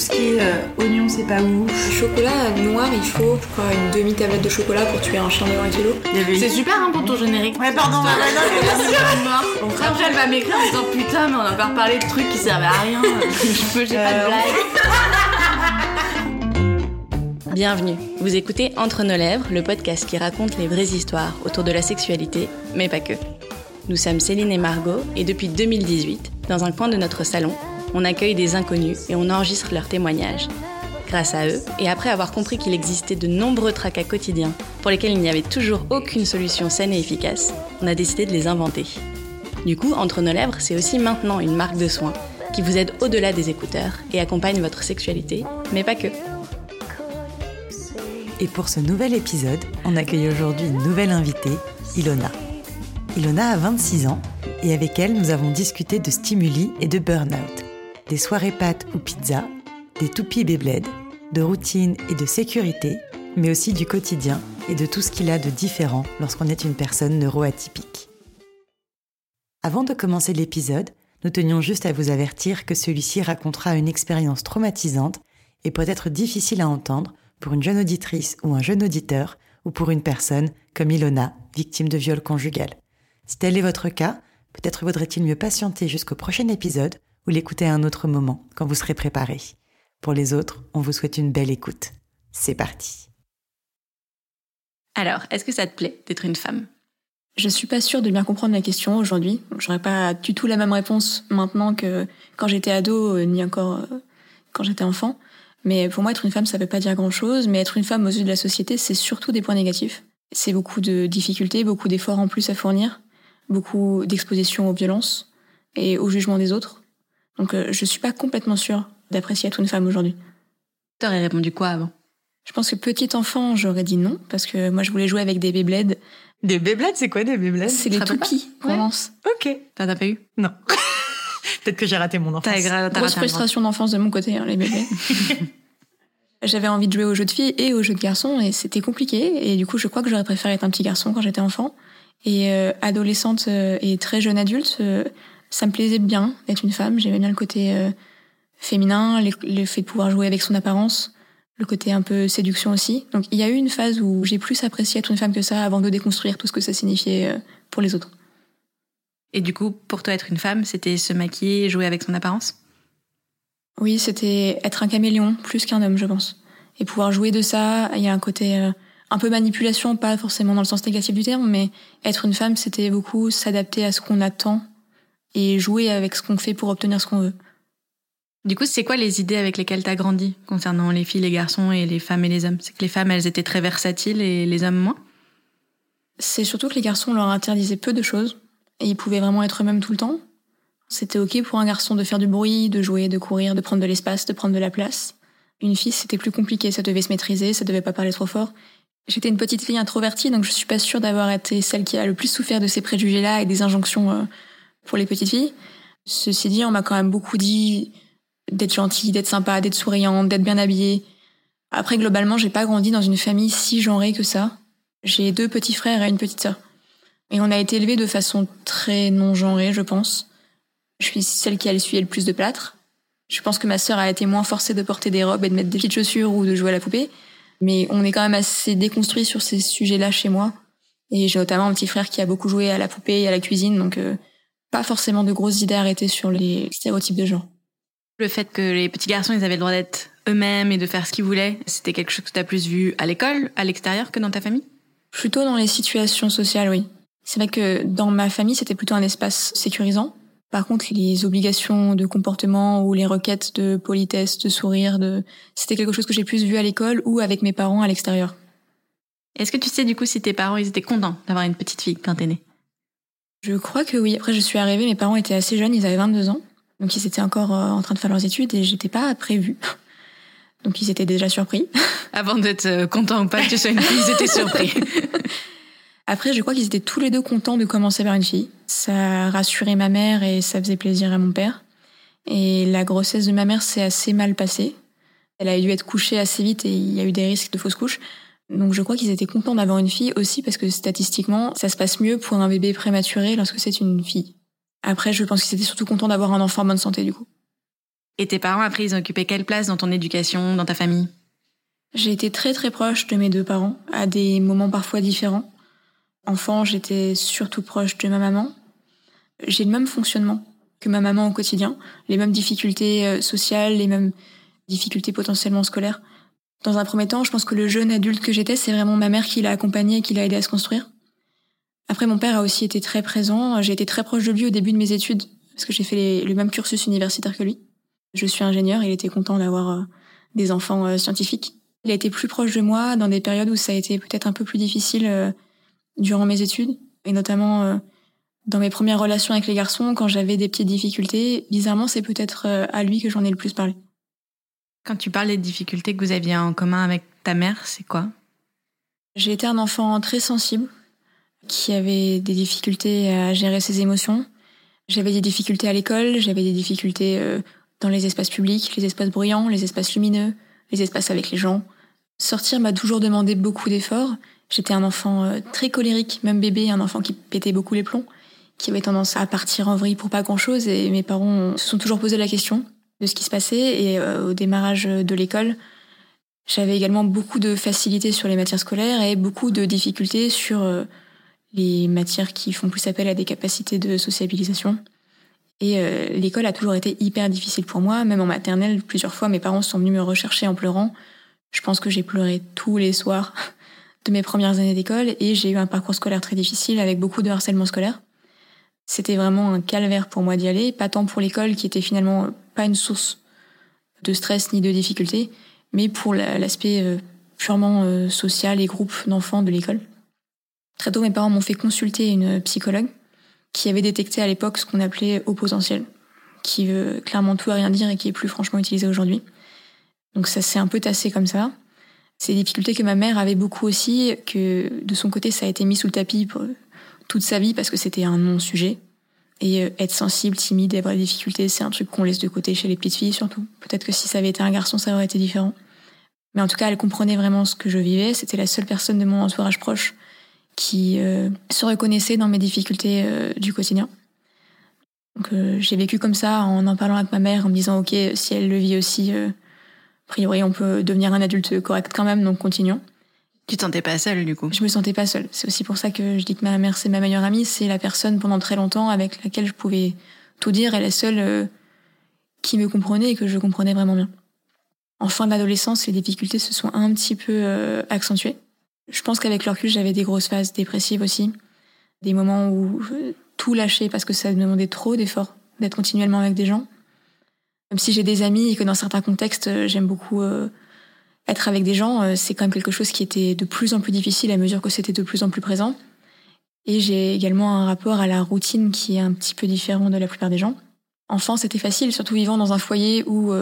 tout ce qui est euh, oignon, c'est pas ouf. Chocolat noir, il faut je crois, une demi-tablette de chocolat pour tuer un chien de 1 kg. C'est super hein, pour ton générique. Ouais, pardon, ouais, ouais, non, après, elle va m'écrire en disant putain, mais on a encore parlé de trucs qui servaient à rien. Je peux, j'ai pas de Euh, blague. Bienvenue, vous écoutez Entre nos lèvres, le podcast qui raconte les vraies histoires autour de la sexualité, mais pas que. Nous sommes Céline et Margot et depuis 2018, dans un coin de notre salon, on accueille des inconnus et on enregistre leurs témoignages. Grâce à eux, et après avoir compris qu'il existait de nombreux tracas quotidiens pour lesquels il n'y avait toujours aucune solution saine et efficace, on a décidé de les inventer. Du coup, Entre nos lèvres, c'est aussi maintenant une marque de soins qui vous aide au-delà des écouteurs et accompagne votre sexualité, mais pas que. Et pour ce nouvel épisode, on accueille aujourd'hui une nouvelle invitée, Ilona. Ilona a 26 ans et avec elle, nous avons discuté de stimuli et de burn-out, des soirées pâtes ou pizza, des toupies Beyblade, de routine et de sécurité, mais aussi du quotidien et de tout ce qu'il a de différent lorsqu'on est une personne neuroatypique. Avant de commencer l'épisode, nous tenions juste à vous avertir que celui-ci racontera une expérience traumatisante et peut être difficile à entendre pour une jeune auditrice ou un jeune auditeur ou pour une personne comme Ilona, victime de viol conjugal. Si tel est votre cas, peut-être vaudrait-il mieux patienter jusqu'au prochain épisode ou l'écouter à un autre moment quand vous serez préparé. Pour les autres, on vous souhaite une belle écoute. C'est parti. Alors, est-ce que ça te plaît d'être une femme? Je suis pas sûre de bien comprendre la question aujourd'hui. J'aurais pas du tout la même réponse maintenant que quand j'étais ado, euh, ni encore euh, quand j'étais enfant. Mais pour moi, être une femme, ça veut pas dire grand chose. Mais être une femme aux yeux de la société, c'est surtout des points négatifs. C'est beaucoup de difficultés, beaucoup d'efforts en plus à fournir, beaucoup d'exposition aux violences et au jugement des autres. Donc euh, je suis pas complètement sûre d'apprécier être une femme aujourd'hui. T'aurais répondu quoi avant? Je pense que petit enfant, j'aurais dit non, parce que moi je voulais jouer avec des Beyblades. Des Beyblades, c'est quoi des Beyblades? C'est les toupies qu'on Ouais. lance. Ok. T'en as pas eu? Non. Peut-être que j'ai raté mon enfance. T'as t'as Grosse raté frustration d'enfance de mon côté, hein, les bébés. J'avais envie de jouer aux jeux de filles et aux jeux de garçons et c'était compliqué. Et du coup, je crois que j'aurais préféré être un petit garçon quand j'étais enfant. Et euh, adolescente euh, et très jeune adulte, euh, ça me plaisait bien d'être une femme. J'aimais bien le côté euh, féminin, le, le fait de pouvoir jouer avec son apparence, le côté un peu séduction aussi. Donc il y a eu une phase où j'ai plus apprécié être une femme que ça avant de déconstruire tout ce que ça signifiait euh, pour les autres. Et du coup, pour toi, être une femme, c'était se maquiller, jouer avec son apparence? Oui, c'était être un caméléon plus qu'un homme, je pense. Et pouvoir jouer de ça, il y a un côté euh, un peu manipulation, pas forcément dans le sens négatif du terme, mais être une femme, c'était beaucoup s'adapter à ce qu'on attend et jouer avec ce qu'on fait pour obtenir ce qu'on veut. Du coup, c'est quoi les idées avec lesquelles t'as grandi concernant les filles, les garçons et les femmes et les hommes? C'est que les femmes, elles étaient très versatiles et les hommes moins? C'est surtout que les garçons leur interdisaient peu de choses et ils pouvaient vraiment être eux-mêmes tout le temps. C'était ok pour un garçon de faire du bruit, de jouer, de courir, de prendre de l'espace, de prendre de la place. Une fille, c'était plus compliqué, ça devait se maîtriser, ça devait pas parler trop fort. J'étais une petite fille introvertie, donc je suis pas sûre d'avoir été celle qui a le plus souffert de ces préjugés-là et des injonctions euh, pour les petites filles. Ceci dit, on m'a quand même beaucoup dit d'être gentille, d'être sympa, d'être souriante, d'être bien habillée. Après, globalement, j'ai pas grandi dans une famille si genrée que ça. J'ai deux petits frères et une petite sœur. Et on a été élevés de façon très non genrée, je pense. Je suis celle qui a essuyé le plus de plâtre. Je pense que ma sœur a été moins forcée de porter des robes et de mettre des petites chaussures ou de jouer à la poupée. Mais on est quand même assez déconstruit sur ces sujets-là chez moi. Et j'ai notamment un petit frère qui a beaucoup joué à la poupée et à la cuisine, donc euh, pas forcément de grosses idées arrêtées sur les stéréotypes de genre. Le fait que les petits garçons, ils avaient le droit d'être eux-mêmes et de faire ce qu'ils voulaient, c'était quelque chose que t'as plus vu à l'école, à l'extérieur, que dans ta famille? Plutôt dans les situations sociales, oui. C'est vrai que dans ma famille, c'était plutôt un espace sécurisant. Par contre, les obligations de comportement ou les requêtes de politesse, de sourire, de... c'était quelque chose que j'ai plus vu à l'école ou avec mes parents à l'extérieur. Est-ce que tu sais du coup si tes parents, ils étaient contents d'avoir une petite fille quand t'es née? Je crois que oui. Après, je suis arrivée, mes parents étaient assez jeunes, ils avaient 22 ans. Donc, ils étaient encore euh, en train de faire leurs études et j'étais pas prévue. Donc, ils étaient déjà surpris. Avant d'être euh, content ou pas que tu sois une fille, ils étaient surpris. Après, je crois qu'ils étaient tous les deux contents de commencer vers une fille. Ça rassurait ma mère et ça faisait plaisir à mon père. Et la grossesse de ma mère s'est assez mal passée. Elle a dû être couchée assez vite et il y a eu des risques de fausse couche. Donc je crois qu'ils étaient contents d'avoir une fille aussi parce que statistiquement, ça se passe mieux pour un bébé prématuré lorsque c'est une fille. Après, je pense qu'ils étaient surtout contents d'avoir un enfant en bonne santé du coup. Et tes parents, après, ils ont occupé quelle place dans ton éducation, dans ta famille? J'ai été très très proche de mes deux parents, à des moments parfois différents. Enfant, j'étais surtout proche de ma maman. J'ai le même fonctionnement que ma maman au quotidien, les mêmes difficultés euh, sociales, les mêmes difficultés potentiellement scolaires. Dans un premier temps, je pense que le jeune adulte que j'étais, c'est vraiment ma mère qui l'a accompagné et qui l'a aidé à se construire. Après, mon père a aussi été très présent. J'ai été très proche de lui au début de mes études, parce que j'ai fait le même cursus universitaire que lui. Je suis ingénieur, il était content d'avoir euh, des enfants euh, scientifiques. Il a été plus proche de moi dans des périodes où ça a été peut-être un peu plus difficile euh, durant mes études, et notamment dans mes premières relations avec les garçons, quand j'avais des petites difficultés. Bizarrement, c'est peut-être à lui que j'en ai le plus parlé. Quand tu parles des difficultés que vous aviez en commun avec ta mère, c'est quoi? J'ai été un enfant très sensible, qui avait des difficultés à gérer ses émotions. J'avais des difficultés à l'école, j'avais des difficultés dans les espaces publics, les espaces bruyants, les espaces lumineux, les espaces avec les gens. Sortir m'a toujours demandé beaucoup d'efforts. J'étais un enfant euh, très colérique, même bébé, un enfant qui pétait beaucoup les plombs, qui avait tendance à partir en vrille pour pas grand-chose, et mes parents se sont toujours posé la question de ce qui se passait, et euh, au démarrage de l'école, j'avais également beaucoup de facilité sur les matières scolaires et beaucoup de difficultés sur euh, les matières qui font plus appel à des capacités de sociabilisation. Et euh, l'école a toujours été hyper difficile pour moi, même en maternelle, plusieurs fois mes parents sont venus me rechercher en pleurant. Je pense que j'ai pleuré tous les soirs de mes premières années d'école et j'ai eu un parcours scolaire très difficile avec beaucoup de harcèlement scolaire. C'était vraiment un calvaire pour moi d'y aller, pas tant pour l'école qui était finalement pas une source de stress ni de difficulté, mais pour l'aspect euh, purement euh, social et groupe d'enfants de l'école. Très tôt, mes parents m'ont fait consulter une psychologue qui avait détecté à l'époque ce qu'on appelait haut potentiel, qui veut clairement tout à rien dire et qui est plus franchement utilisé aujourd'hui. Donc ça s'est un peu tassé comme ça. C'est des difficultés que ma mère avait beaucoup aussi, que de son côté ça a été mis sous le tapis toute sa vie parce que c'était un non-sujet. Et euh, être sensible, timide avoir des difficultés, c'est un truc qu'on laisse de côté chez les petites filles surtout. Peut-être que si ça avait été un garçon, ça aurait été différent. Mais en tout cas, elle comprenait vraiment ce que je vivais. C'était la seule personne de mon entourage proche qui euh, se reconnaissait dans mes difficultés euh, du quotidien. Donc euh, j'ai vécu comme ça en en parlant avec ma mère, en me disant ok si elle le vit aussi, a priori on peut devenir un adulte correct quand même, donc continuons. Tu te sentais pas seule du coup Je me sentais pas seule. C'est aussi pour ça que je dis que ma mère c'est ma meilleure amie, c'est la personne pendant très longtemps avec laquelle je pouvais tout dire et la seule qui me comprenait et que je comprenais vraiment bien. En fin d'adolescence, les difficultés se sont un petit peu accentuées. Je pense qu'avec le recul, j'avais des grosses phases dépressives aussi. Des moments où tout lâchais parce que ça me demandait trop d'efforts d'être continuellement avec des gens. Même si j'ai des amis et que dans certains contextes, euh, j'aime beaucoup euh, être avec des gens, euh, c'est quand même quelque chose qui était de plus en plus difficile à mesure que c'était de plus en plus présent. Et j'ai également un rapport à la routine qui est un petit peu différent de la plupart des gens. Enfant, c'était facile, surtout vivant dans un foyer où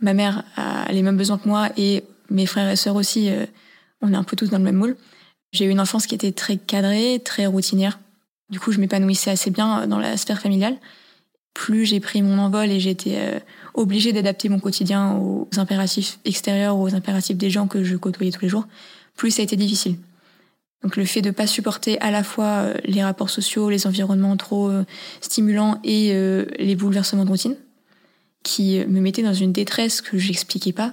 ma mère a les mêmes besoins que moi et mes frères et sœurs aussi on est un peu tous dans le même moule. J'ai eu une enfance qui était très cadrée, très routinière. Du coup, je m'épanouissais assez bien dans la sphère familiale. Plus j'ai pris mon envol et été euh, obligée d'adapter mon quotidien aux impératifs extérieurs, aux impératifs des gens que je côtoyais tous les jours, plus ça a été difficile. Donc le fait de pas supporter à la fois euh, les rapports sociaux, les environnements trop euh, stimulants et les bouleversements de routine, qui me mettaient dans une détresse que j'expliquais pas,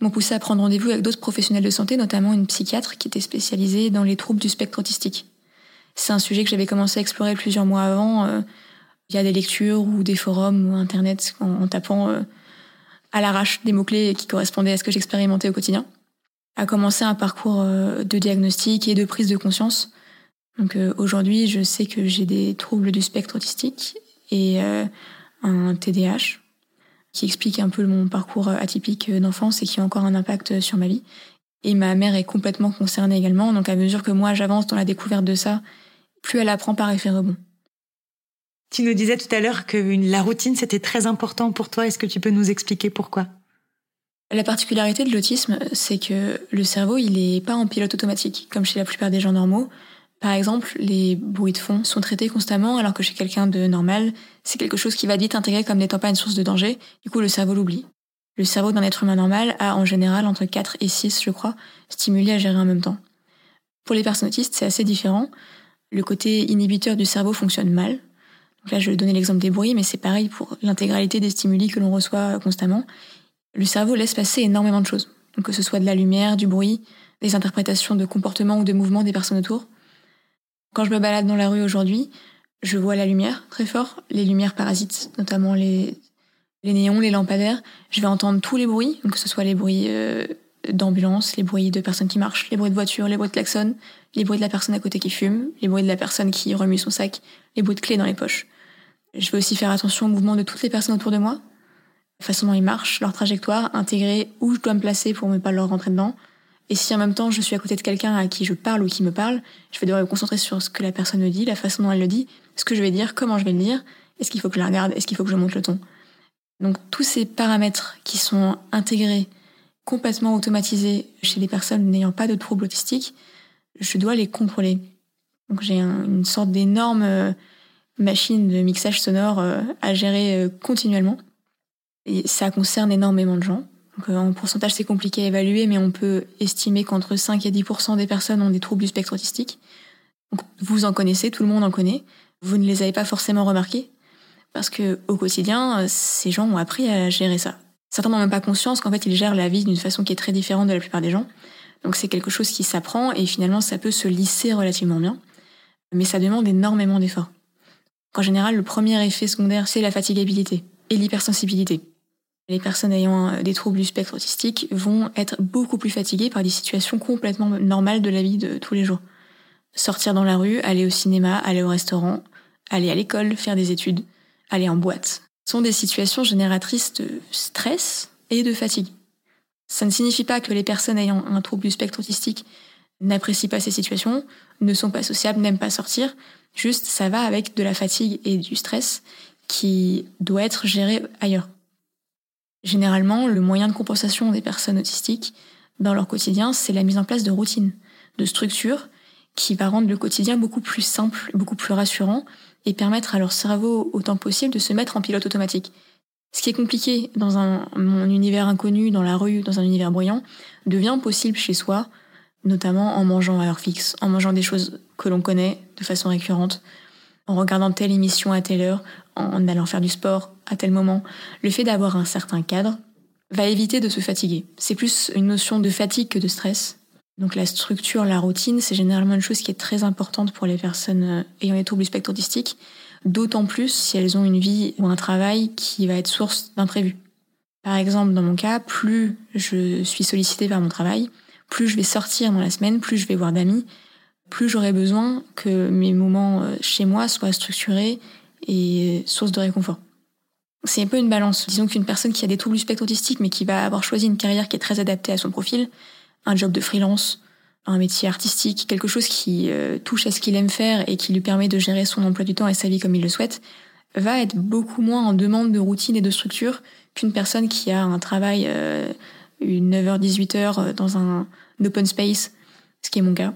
m'ont poussé à prendre rendez-vous avec d'autres professionnels de santé, notamment une psychiatre qui était spécialisée dans les troubles du spectre autistique. C'est un sujet que j'avais commencé à explorer plusieurs mois avant, euh, via des lectures ou des forums ou Internet, en, tapant euh, à l'arrache des mots-clés qui correspondaient à ce que j'expérimentais au quotidien. A commencé un parcours euh, de diagnostic et de prise de conscience. Donc aujourd'hui, je sais que j'ai des troubles du spectre autistique et un TDAH, qui explique un peu mon parcours atypique d'enfance et qui a encore un impact sur ma vie. Et ma mère est complètement concernée également, donc à mesure que moi j'avance dans la découverte de ça, plus elle apprend par effet rebond. Tu nous disais tout à l'heure que la routine c'était très important pour toi. Est-ce que tu peux nous expliquer pourquoi? La particularité de l'autisme, c'est que le cerveau il est pas en pilote automatique comme chez la plupart des gens normaux. Par exemple, les bruits de fond sont traités constamment alors que chez quelqu'un de normal, c'est quelque chose qui va vite intégrer comme n'étant pas une source de danger, du coup le cerveau l'oublie. Le cerveau d'un être humain normal a en général entre 4 et 6, je crois, stimulés à gérer en même temps. Pour les personnes autistes, c'est assez différent. Le côté inhibiteur du cerveau fonctionne mal. Là, je donnais l'exemple des bruits, mais c'est pareil pour l'intégralité des stimuli que l'on reçoit constamment. Le cerveau laisse passer énormément de choses. Que ce soit de la lumière, du bruit, des interprétations de comportements ou de mouvements des personnes autour. Quand je me balade dans la rue aujourd'hui, je vois la lumière très fort, les lumières parasites, notamment les, néons, les lampadaires. Je vais entendre tous les bruits, que ce soit les bruits euh, d'ambulance, les bruits de personnes qui marchent, les bruits de voiture, les bruits de klaxon, les bruits de la personne à côté qui fume, les bruits de la personne qui remue son sac, les bruits de clés dans les poches. Je vais aussi faire attention au mouvement de toutes les personnes autour de moi, la façon dont ils marchent, leur trajectoire, intégrer où je dois me placer pour ne pas leur rentrer dedans. Et si en même temps je suis à côté de quelqu'un à qui je parle ou qui me parle, je vais devoir me concentrer sur ce que la personne me dit, la façon dont elle le dit, ce que je vais dire, comment je vais le dire, est-ce qu'il faut que je la regarde, est-ce qu'il faut que je monte le ton. Donc tous ces paramètres qui sont intégrés, complètement automatisés chez des personnes n'ayant pas de troubles autistiques, je dois les contrôler. Donc j'ai une sorte d'énorme euh, machine de mixage sonore euh, à gérer euh, continuellement. Et ça concerne énormément de gens. Donc, en pourcentage, c'est compliqué à évaluer, mais on peut estimer qu'entre 5 et 10 des personnes ont des troubles du spectre autistique. Vous en connaissez, tout le monde en connaît. Vous ne les avez pas forcément remarqués, parce que au quotidien, ces gens ont appris à gérer ça. Certains n'ont même pas conscience qu'en fait, ils gèrent la vie d'une façon qui est très différente de la plupart des gens. Donc, c'est quelque chose qui s'apprend et finalement, ça peut se lisser relativement bien. Mais ça demande énormément d'efforts. En général, le premier effet secondaire, c'est la fatigabilité et l'hypersensibilité. Les personnes ayant des troubles du spectre autistique vont être beaucoup plus fatiguées par des situations complètement normales de la vie de tous les jours. Sortir dans la rue, aller au cinéma, aller au restaurant, aller à l'école, faire des études, aller en boîte, sont des situations génératrices de stress et de fatigue. Ça ne signifie pas que les personnes ayant un trouble du spectre autistique n'apprécient pas ces situations, ne sont pas sociables, n'aiment pas sortir. Juste, ça va avec de la fatigue et du stress qui doit être géré ailleurs. Généralement, le moyen de compensation des personnes autistiques dans leur quotidien, c'est la mise en place de routines, de structures qui va rendre le quotidien beaucoup plus simple, beaucoup plus rassurant et permettre à leur cerveau autant possible de se mettre en pilote automatique. Ce qui est compliqué dans un, univers inconnu, dans la rue, dans un univers bruyant, devient possible chez soi, notamment en mangeant à heure fixe, en mangeant des choses que l'on connaît de façon récurrente, en regardant telle émission à telle heure, en allant faire du sport à tel moment, le fait d'avoir un certain cadre va éviter de se fatiguer. C'est plus une notion de fatigue que de stress. Donc la structure, la routine, c'est généralement une chose qui est très importante pour les personnes euh, ayant des troubles du spectre d'autant plus si elles ont une vie ou un travail qui va être source d'imprévus. Par exemple, dans mon cas, plus je suis sollicitée par mon travail, plus je vais sortir dans la semaine, plus je vais voir d'amis, plus j'aurai besoin que mes moments euh, chez moi soient structurés et source de réconfort. C'est un peu une balance. Disons qu'une personne qui a des troubles du spectre autistique mais qui va avoir choisi une carrière qui est très adaptée à son profil, un job de freelance, un métier artistique, quelque chose qui euh, touche à ce qu'il aime faire et qui lui permet de gérer son emploi du temps et sa vie comme il le souhaite, va être beaucoup moins en demande de routine et de structure qu'une personne qui a un travail euh, une 9h-18h euh, dans un open space, ce qui est mon cas,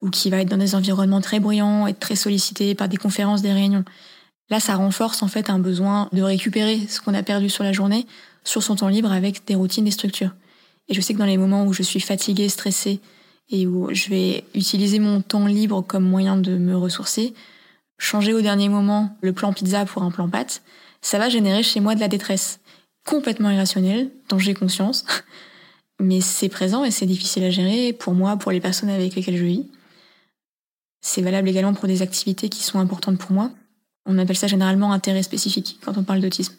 ou qui va être dans des environnements très bruyants, être très sollicité par des conférences, des réunions. Là, ça renforce en fait un besoin de récupérer ce qu'on a perdu sur la journée sur son temps libre avec des routines, des structures. Et je sais que dans les moments où je suis fatiguée, stressée et où je vais utiliser mon temps libre comme moyen de me ressourcer, changer au dernier moment le plan pizza pour un plan pâte, ça va générer chez moi de la détresse complètement irrationnelle dont j'ai conscience. Mais c'est présent et c'est difficile à gérer pour moi, pour les personnes avec lesquelles je vis. C'est valable également pour des activités qui sont importantes pour moi. On appelle ça généralement intérêt spécifique quand on parle d'autisme,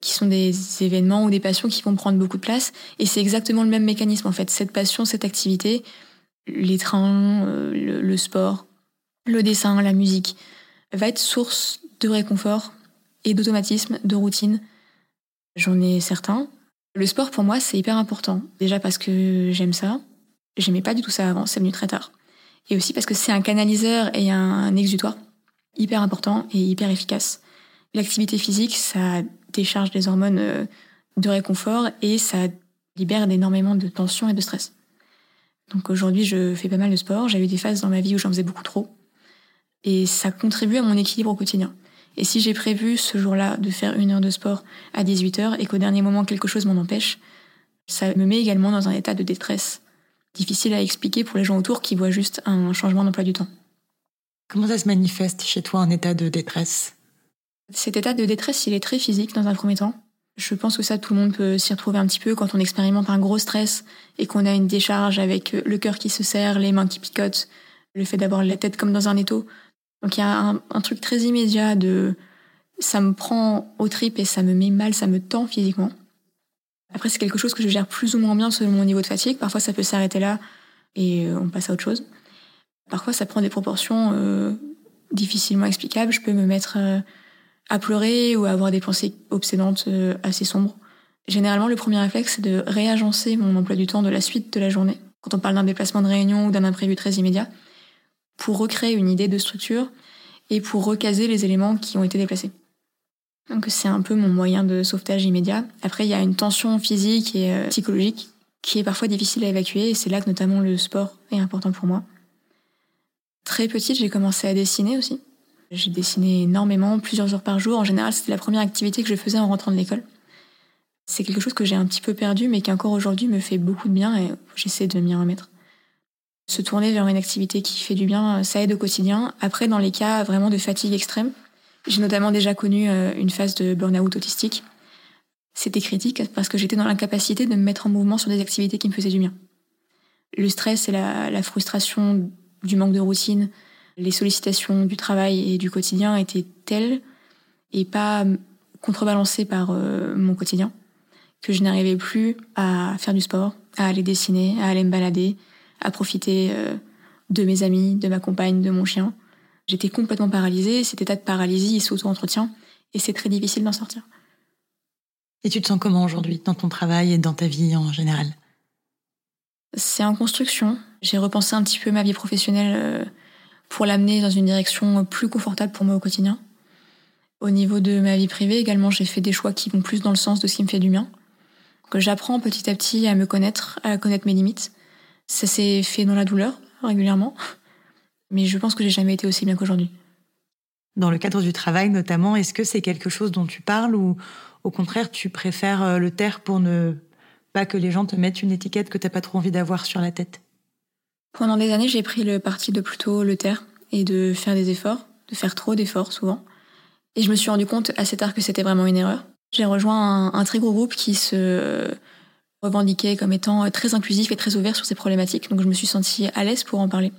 qui sont des événements ou des passions qui vont prendre beaucoup de place. Et c'est exactement le même mécanisme en fait. Cette passion, cette activité, les trains, euh, le, sport, le dessin, la musique, va être source de réconfort et d'automatisme, de routine. J'en ai certains. Le sport pour moi c'est hyper important. Déjà parce que j'aime ça. J'aimais pas du tout ça avant, c'est venu très tard. Et aussi parce que c'est un canaliseur et un exutoire hyper important et hyper efficace. L'activité physique, ça décharge des hormones euh, de réconfort et ça libère énormément de tension et de stress. Donc aujourd'hui, je fais pas mal de sport. J'ai eu des phases dans ma vie où j'en faisais beaucoup trop. Et ça contribue à mon équilibre au quotidien. Et si j'ai prévu ce jour-là de faire une heure de sport à 18h et qu'au dernier moment quelque chose m'en empêche, ça me met également dans un état de détresse. Difficile à expliquer pour les gens autour qui voient juste un changement d'emploi du temps. Comment ça se manifeste chez toi un état de détresse? Cet état de détresse, il est très physique dans un premier temps. Je pense que ça, tout le monde peut s'y retrouver un petit peu quand on expérimente un gros stress et qu'on a une décharge avec le cœur qui se serre, les mains qui picotent, le fait d'avoir la tête comme dans un étau. Donc il y a un, truc très immédiat de ça me prend au tripes et ça me met mal, ça me tend physiquement. Après c'est quelque chose que je gère plus ou moins bien selon mon niveau de fatigue. Parfois ça peut s'arrêter là et euh, on passe à autre chose. Parfois ça prend des proportions euh, difficilement explicables. Je peux me mettre euh, à pleurer ou à avoir des pensées obsédantes assez sombres. Généralement le premier réflexe c'est de réagencer mon emploi du temps de la suite de la journée. Quand on parle d'un déplacement de réunion ou d'un imprévu très immédiat, pour recréer une idée de structure et pour recaser les éléments qui ont été déplacés. Donc c'est un peu mon moyen de sauvetage immédiat. Après, il y a une tension physique et euh, psychologique qui est parfois difficile à évacuer et c'est là que notamment le sport est important pour moi. Très petite, j'ai commencé à dessiner aussi. J'ai dessiné énormément, plusieurs heures par jour. En général, c'était la première activité que je faisais en rentrant de l'école. C'est quelque chose que j'ai un petit peu perdu, mais qui encore aujourd'hui me fait beaucoup de bien et j'essaie de m'y remettre. Se tourner vers une activité qui fait du bien, ça aide au quotidien. Après, dans les cas vraiment de fatigue extrême, j'ai notamment déjà connu euh, une phase de burn-out autistique. C'était critique parce que j'étais dans l'incapacité de me mettre en mouvement sur des activités qui me faisaient du bien. Le stress et la, la frustration du manque de routine, les sollicitations du travail et du quotidien étaient telles et pas contrebalancées par euh, mon quotidien que je n'arrivais plus à faire du sport, à aller dessiner, à aller me balader, à profiter euh, de mes amis, de ma compagne, de mon chien. J'étais complètement paralysée. Cet état de paralysie, il s'auto-entretient et c'est très difficile d'en sortir. Et tu te sens comment aujourd'hui dans ton travail et dans ta vie en général? C'est en construction. J'ai repensé un petit peu ma vie professionnelle euh, pour l'amener dans une direction plus confortable pour moi au quotidien. Au niveau de ma vie privée également, j'ai fait des choix qui vont plus dans le sens de ce qui me fait du bien. Que j'apprends petit à petit à me connaître, à connaître mes limites. Ça s'est fait dans la douleur régulièrement, mais je pense que j'ai jamais été aussi bien qu'aujourd'hui. Dans le cadre du travail notamment, est-ce que c'est quelque chose dont tu parles ou au contraire tu préfères euh, le taire pour ne pas que les gens te mettent une étiquette que t'as pas trop envie d'avoir sur la tête? Pendant des années, j'ai pris le parti de plutôt le taire et de faire des efforts, de faire trop d'efforts souvent. Et je me suis rendu compte assez tard que c'était vraiment une erreur. J'ai rejoint un, un, très gros groupe qui se revendiquait comme étant très inclusif et très ouvert sur ces problématiques, donc je me suis sentie à l'aise pour en parler.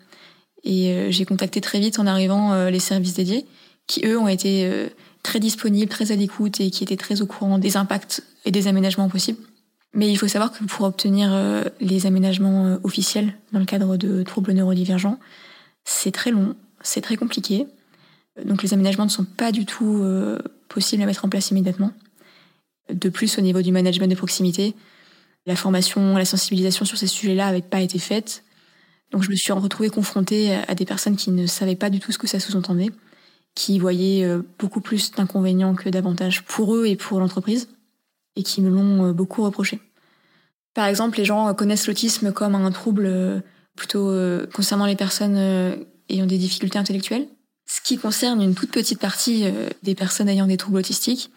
Et euh, j'ai contacté très vite en arrivant euh, les services dédiés, qui eux ont été euh, très disponibles, très à l'écoute et qui étaient très au courant des impacts et des aménagements possibles. Mais il faut savoir que pour obtenir les aménagements officiels dans le cadre de troubles neurodivergents, c'est très long, c'est très compliqué. Donc les aménagements ne sont pas du tout possibles à mettre en place immédiatement. De plus, au niveau du management de proximité, la formation, la sensibilisation sur ces sujets-là n'avait pas été faite. Donc je me suis retrouvée confrontée à des personnes qui ne savaient pas du tout ce que ça sous-entendait, qui voyaient euh, beaucoup plus d'inconvénients que d'avantages pour eux et pour l'entreprise, et qui me l'ont euh, beaucoup reproché. Par exemple, les gens connaissent l'autisme comme un trouble euh, plutôt concernant les personnes ayant des difficultés intellectuelles. Ce qui concerne une toute petite partie des personnes ayant des troubles autistiques,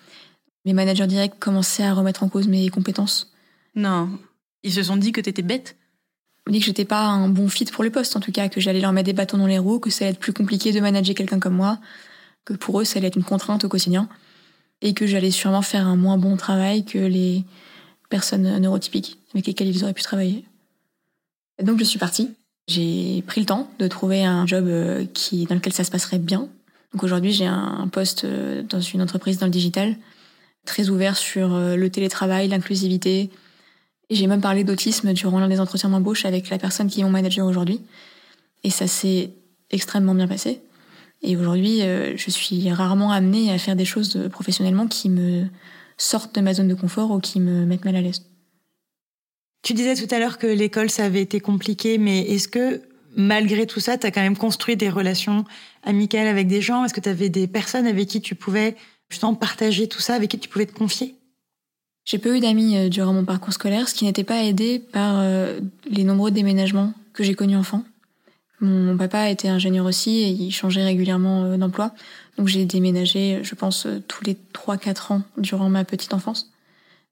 mes managers directs commençaient à remettre en cause mes compétences non. Ils se sont dit que t'étais bête On dit que j'étais pas un bon fit pour le poste, en tout cas, que j'allais leur mettre des bâtons dans les roues, que ça allait être plus compliqué de manager quelqu'un comme moi, que pour eux, ça allait être une contrainte au quotidien, et que j'allais sûrement faire un moins bon travail que les personnes neurotypiques avec lesquelles ils auraient pu travailler. Donc je suis partie. J'ai pris le temps de trouver un job euh, qui, dans lequel ça se passerait bien. Donc aujourd'hui, j'ai un poste euh, dans une entreprise dans le digital, très ouvert sur euh, le télétravail, l'inclusivité, j'ai même parlé d'autisme durant l'un des entretiens d'embauche avec la personne qui est mon manager aujourd'hui. Et ça s'est extrêmement bien passé. Et aujourd'hui, euh, je suis rarement amenée à faire des choses professionnellement qui me sortent de ma zone de confort ou qui me mettent mal à l'aise. Tu disais tout à l'heure que l'école, ça avait été compliqué, mais est-ce que malgré tout ça, tu as quand même construit des relations amicales avec des gens? Est-ce que tu avais des personnes avec qui tu pouvais justement partager tout ça, avec qui tu pouvais te confier? J'ai peu eu d'amis euh, durant mon parcours scolaire, ce qui n'était pas aidé par euh, les nombreux déménagements que j'ai connus enfant. Mon papa était ingénieur aussi et il changeait régulièrement euh, d'emploi. Donc j'ai déménagé, je pense, tous les 3-4 ans durant ma petite enfance.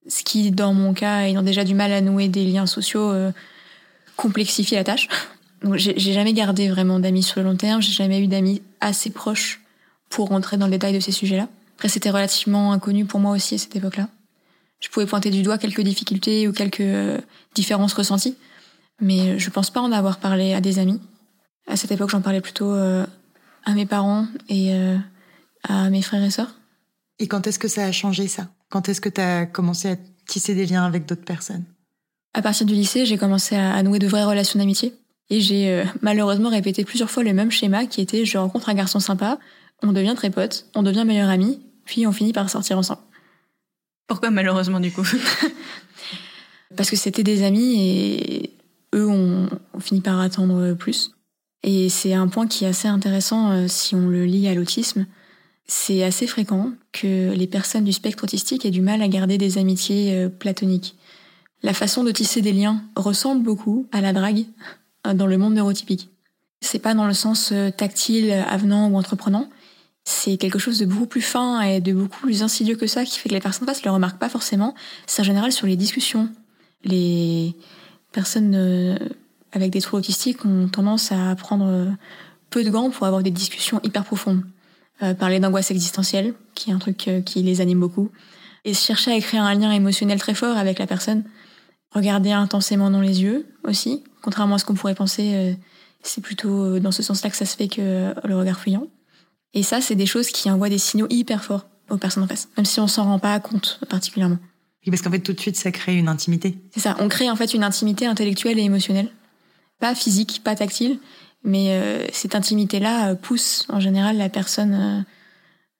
Ce qui, dans mon cas, ayant déjà du mal à nouer des liens sociaux, complexifie la tâche. Donc j'ai jamais gardé vraiment d'amis sur le long terme, j'ai jamais eu d'amis assez proches pour rentrer dans le détail de ces sujets-là. Après, c'était relativement inconnu pour moi aussi à cette époque-là. Je pouvais pointer du doigt quelques difficultés ou quelques euh, différences ressenties, mais je pense pas en avoir parlé à des amis. À cette époque, j'en parlais plutôt euh, à mes parents et euh, à mes frères et sœurs. Et quand est-ce que ça a changé ça? Quand est-ce que tu as commencé à tisser des liens avec d'autres personnes? À partir du lycée, j'ai commencé à nouer de vraies relations d'amitié. Et j'ai malheureusement répété plusieurs fois le même schéma qui était je rencontre un garçon sympa, on devient très potes, on devient meilleurs amis, puis on finit par sortir ensemble. Pourquoi malheureusement du coup Parce que c'était des amis et eux ont, fini par attendre plus. Et c'est un point qui est assez intéressant euh, si on le lie à l'autisme. C'est assez fréquent que les personnes du spectre autistique aient du mal à garder des amitiés euh, platoniques. La façon de tisser des liens ressemble beaucoup à la drague euh, dans le monde neurotypique. C'est pas dans le sens tactile, avenant ou entreprenant, c'est quelque chose de beaucoup plus fin et de beaucoup plus insidieux que ça qui fait que les personnes ne le remarquent pas forcément. C'est en général sur les discussions. Les personnes euh, avec des troubles autistiques ont tendance à prendre euh, peu de gants pour avoir des discussions hyper profondes. Euh, parler d'angoisse existentielle, qui est un truc qui les anime beaucoup. Et chercher à créer un lien émotionnel très fort avec la personne. Regarder intensément dans les yeux aussi. Contrairement à ce qu'on pourrait penser, c'est plutôt dans ce sens-là que ça se fait que le regard fuyant. Et ça, c'est des choses qui envoient des signaux hyper forts aux personnes en face, même si on s'en rend pas compte particulièrement. Oui, parce qu'en fait, tout de suite, ça crée une intimité. C'est ça, on crée en fait une intimité intellectuelle et émotionnelle. Pas physique, pas tactile, mais euh, cette intimité-là euh, pousse en général la personne, euh,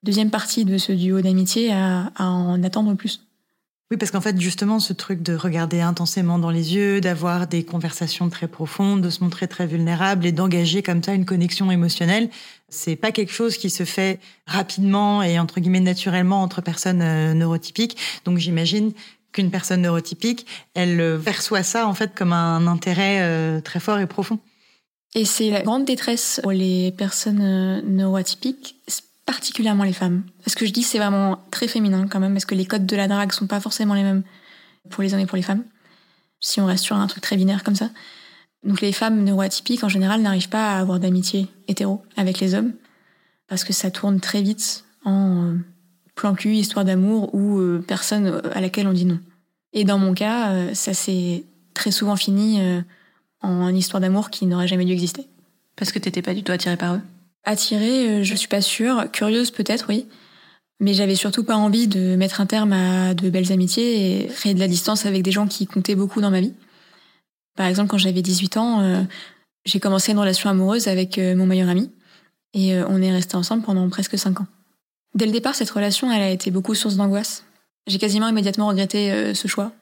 deuxième partie de ce duo d'amitié, à, à en attendre plus. Oui, parce qu'en fait, justement, ce truc de regarder intensément dans les yeux, d'avoir des conversations très profondes, de se montrer très vulnérable et d'engager comme ça une connexion émotionnelle, c'est pas quelque chose qui se fait rapidement et entre guillemets naturellement entre personnes euh, neurotypiques. Donc j'imagine qu'une personne neurotypique, elle euh, perçoit ça en fait comme un intérêt euh, très fort et profond. Et c'est la grande détresse pour les personnes neurotypiques, particulièrement les femmes. Ce que je dis, c'est vraiment très féminin quand même, parce que les codes de la drague sont pas forcément les mêmes pour les hommes et pour les femmes. Si on reste sur un truc très binaire comme ça. Donc les femmes neuroatypiques, en général, n'arrivent pas à avoir d'amitié hétéro avec les hommes, parce que ça tourne très vite en euh, plan cul, histoire d'amour, ou euh, personne à laquelle on dit non. Et dans mon cas, euh, ça s'est très souvent fini en histoire d'amour qui n'aurait jamais dû exister. Parce que t'étais pas du tout attirée par eux Attirée, euh, je suis pas sûre. Curieuse peut-être, oui. Mais j'avais surtout pas envie de mettre un terme à de belles amitiés et créer de la distance avec des gens qui comptaient beaucoup dans ma vie. Par exemple, quand j'avais 18 ans, euh, j'ai commencé une relation amoureuse avec euh, mon meilleur ami et on est resté ensemble pendant presque 5 ans. Dès le départ, cette relation, elle a été beaucoup source d'angoisse. J'ai quasiment immédiatement regretté ce choix.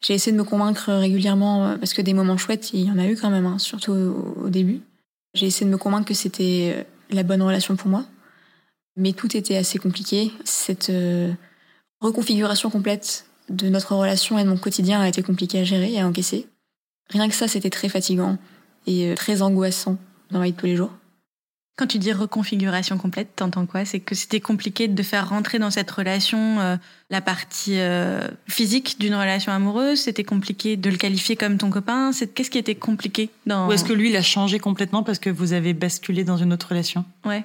J'ai essayé de me convaincre régulièrement parce que des moments chouettes, il y en a eu quand même, hein, surtout au début. J'ai essayé de me convaincre que c'était la bonne relation pour moi. Mais tout était assez compliqué. Cette euh, reconfiguration complète de notre relation et de mon quotidien a été compliquée à gérer et à encaisser. Rien que ça, c'était très fatigant et euh, très angoissant dans ma vie de tous les jours. Quand tu dis reconfiguration complète, t'entends quoi? C'est que c'était compliqué de faire rentrer dans cette relation euh, la partie physique d'une relation amoureuse? C'était compliqué de le qualifier comme ton copain? Qu'est-ce qui était compliqué dans Ou est-ce que lui, il a changé complètement parce que vous avez basculé dans une autre relation? Ouais.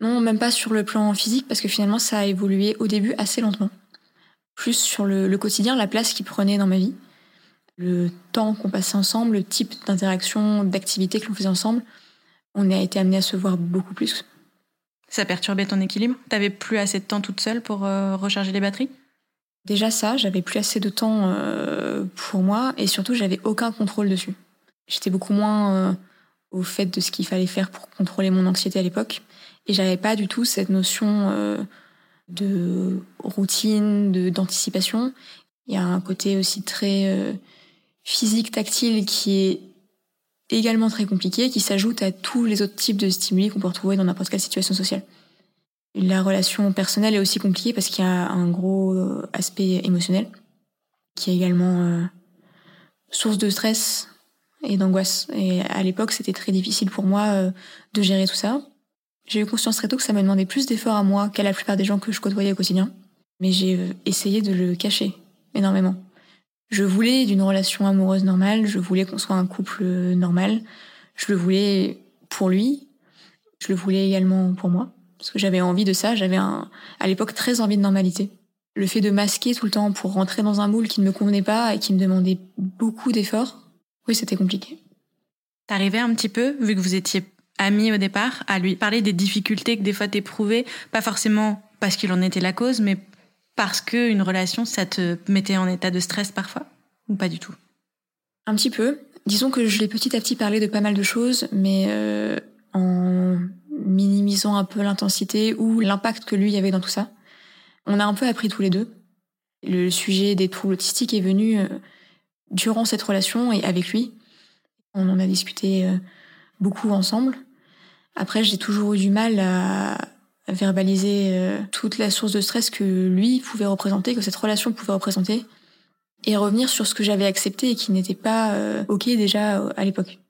Non, même pas sur le plan physique parce que finalement, ça a évolué au début assez lentement. Plus sur le, le quotidien, la place qu'il prenait dans ma vie, le temps qu'on passait ensemble, le type d'interaction, d'activité que l'on faisait ensemble on a été amené à se voir beaucoup plus. Ça perturbait ton équilibre? T'avais plus assez de temps toute seule pour euh, recharger les batteries? Déjà ça, j'avais plus assez de temps euh, pour moi et surtout j'avais aucun contrôle dessus. J'étais beaucoup moins euh, au fait de ce qu'il fallait faire pour contrôler mon anxiété à l'époque et j'avais pas du tout cette notion de routine, de d'anticipation. Il y a un côté aussi très physique, tactile qui est également très compliqué, qui s'ajoute à tous les autres types de stimuli qu'on peut retrouver dans n'importe quelle situation sociale. La relation personnelle est aussi compliquée parce qu'il y a un gros euh, aspect émotionnel, qui est également euh, source de stress et d'angoisse. Et à l'époque, c'était très difficile pour moi euh, de gérer tout ça. J'ai eu conscience très tôt que ça me demandait plus d'efforts à moi qu'à la plupart des gens que je côtoyais au quotidien. Mais j'ai essayé de le cacher énormément. Je voulais d'une relation amoureuse normale, je voulais qu'on soit un couple normal, je le voulais pour lui, je le voulais également pour moi. Parce que j'avais envie de ça, j'avais à l'époque très envie de normalité. Le fait de masquer tout le temps pour rentrer dans un moule qui ne me convenait pas et qui me demandait beaucoup d'efforts, oui, c'était compliqué. T'arrivais un petit peu, vu que vous étiez amis au départ, à lui parler des difficultés que des fois t'éprouvais, pas forcément parce qu'il en était la cause, mais parce que une relation, ça te mettait en état de stress parfois Ou pas du tout? Un petit peu. Disons que je l'ai petit à petit parlé de pas mal de choses, mais euh, en minimisant un peu l'intensité ou l'impact que lui avait dans tout ça. On a un peu appris tous les deux. Le sujet des troubles autistiques est venu euh, durant cette relation et avec lui. On en a discuté euh, beaucoup ensemble. Après, j'ai toujours eu du mal à, verbaliser euh, toute la source de stress que lui pouvait représenter, que cette relation pouvait représenter, et revenir sur ce que j'avais accepté et qui n'était pas ok déjà à l'époque.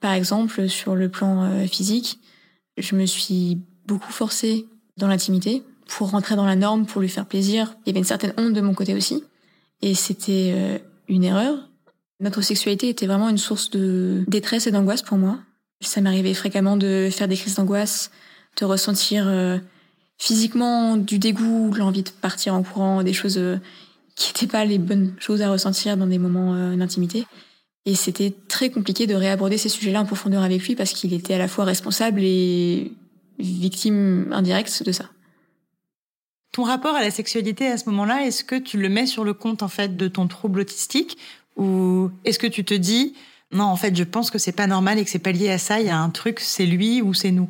Par exemple, sur le plan physique, je me suis beaucoup forcée dans l'intimité pour rentrer dans la norme, pour lui faire plaisir. Il y avait une certaine honte de mon côté aussi. Et c'était euh, une erreur. Notre sexualité était vraiment une source de détresse et d'angoisse pour moi. Ça m'arrivait fréquemment de faire des crises d'angoisse, de ressentir euh, physiquement du dégoût, l'envie de partir en courant, des choses euh, qui n'étaient pas les bonnes choses à ressentir dans des moments d'intimité. Et c'était très compliqué de réaborder ces sujets-là en profondeur avec lui parce qu'il était à la fois responsable et victime indirecte de ça. Ton rapport à la sexualité à ce moment-là, est-ce que tu le mets sur le compte en fait de ton trouble autistique ou est-ce que tu te dis non en fait je pense que c'est pas normal et que c'est pas lié à ça, il y a un truc, c'est lui ou c'est nous?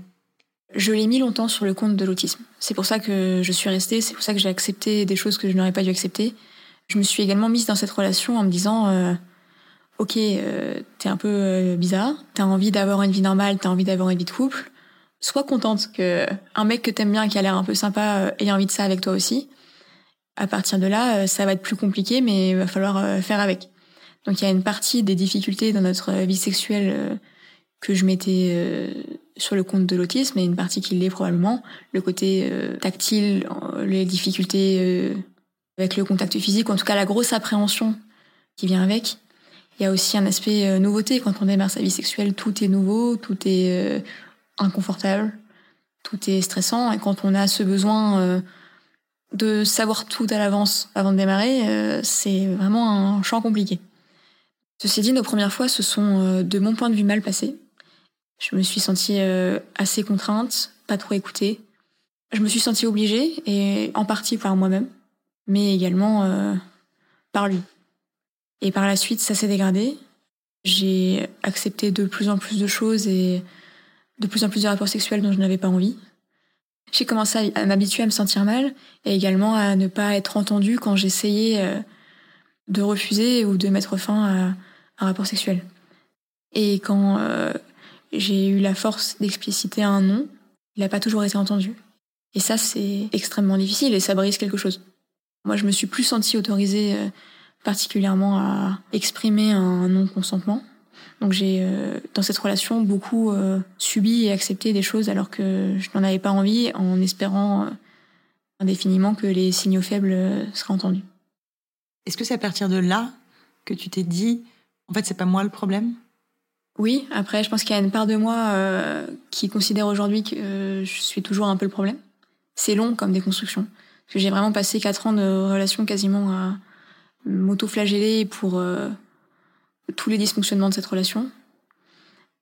Je l'ai mis longtemps sur le compte de l'autisme. C'est pour ça que je suis restée, c'est pour ça que j'ai accepté des choses que je n'aurais pas dû accepter. Je me suis également mise dans cette relation en me disant euh, ok, euh, t'es un peu euh, bizarre, t'as envie d'avoir une vie normale, t'as envie d'avoir une vie de couple, sois contente que un mec que t'aimes bien, qui a l'air un peu sympa, euh, ait envie de ça avec toi aussi. À partir de là, euh, ça va être plus compliqué, mais il va falloir faire avec. Donc il y a une partie des difficultés dans notre vie sexuelle que je mettais sur le compte de l'autisme, et une partie qui l'est probablement. Le côté tactile, les difficultés avec le contact physique, en tout cas la grosse appréhension qui vient avec. Il y a aussi un aspect euh, nouveauté. Quand on démarre sa vie sexuelle, tout est nouveau, tout est euh, inconfortable, tout est stressant. Et quand on a ce besoin euh, de savoir tout à l'avance avant de démarrer, c'est vraiment un champ compliqué. Ceci dit, nos premières fois se sont, de mon point de vue, mal passées. Je me suis sentie assez contrainte, pas trop écoutée. Je me suis sentie obligée, et en partie par moi-même, mais également par lui. Et par la suite, ça s'est dégradé. J'ai accepté de plus en plus de choses et de plus en plus de rapports sexuels dont je n'avais pas envie. J'ai commencé à m'habituer à me sentir mal et également à ne pas être entendue quand j'essayais euh, de refuser ou de mettre fin à un rapport sexuel. Et quand euh, j'ai eu la force d'expliciter un non, il n'a pas toujours été entendu. Et ça, c'est extrêmement difficile et ça brise quelque chose. Moi, je me suis plus sentie autorisée euh, particulièrement à exprimer un non-consentement. Donc j'ai, euh, dans cette relation, beaucoup euh, subi et accepté des choses alors que je n'en avais pas envie, en espérant indéfiniment que les signaux faibles seraient entendus. Est-ce que c'est à partir de là que tu t'es dit, en fait, c'est pas moi le problème? Oui, après, je pense qu'il y a une part de moi qui considère aujourd'hui que je suis toujours un peu le problème. C'est long comme déconstruction. Parce que j'ai vraiment passé quatre ans de relation quasiment à m'auto-flageller pour euh, tous les dysfonctionnements de cette relation.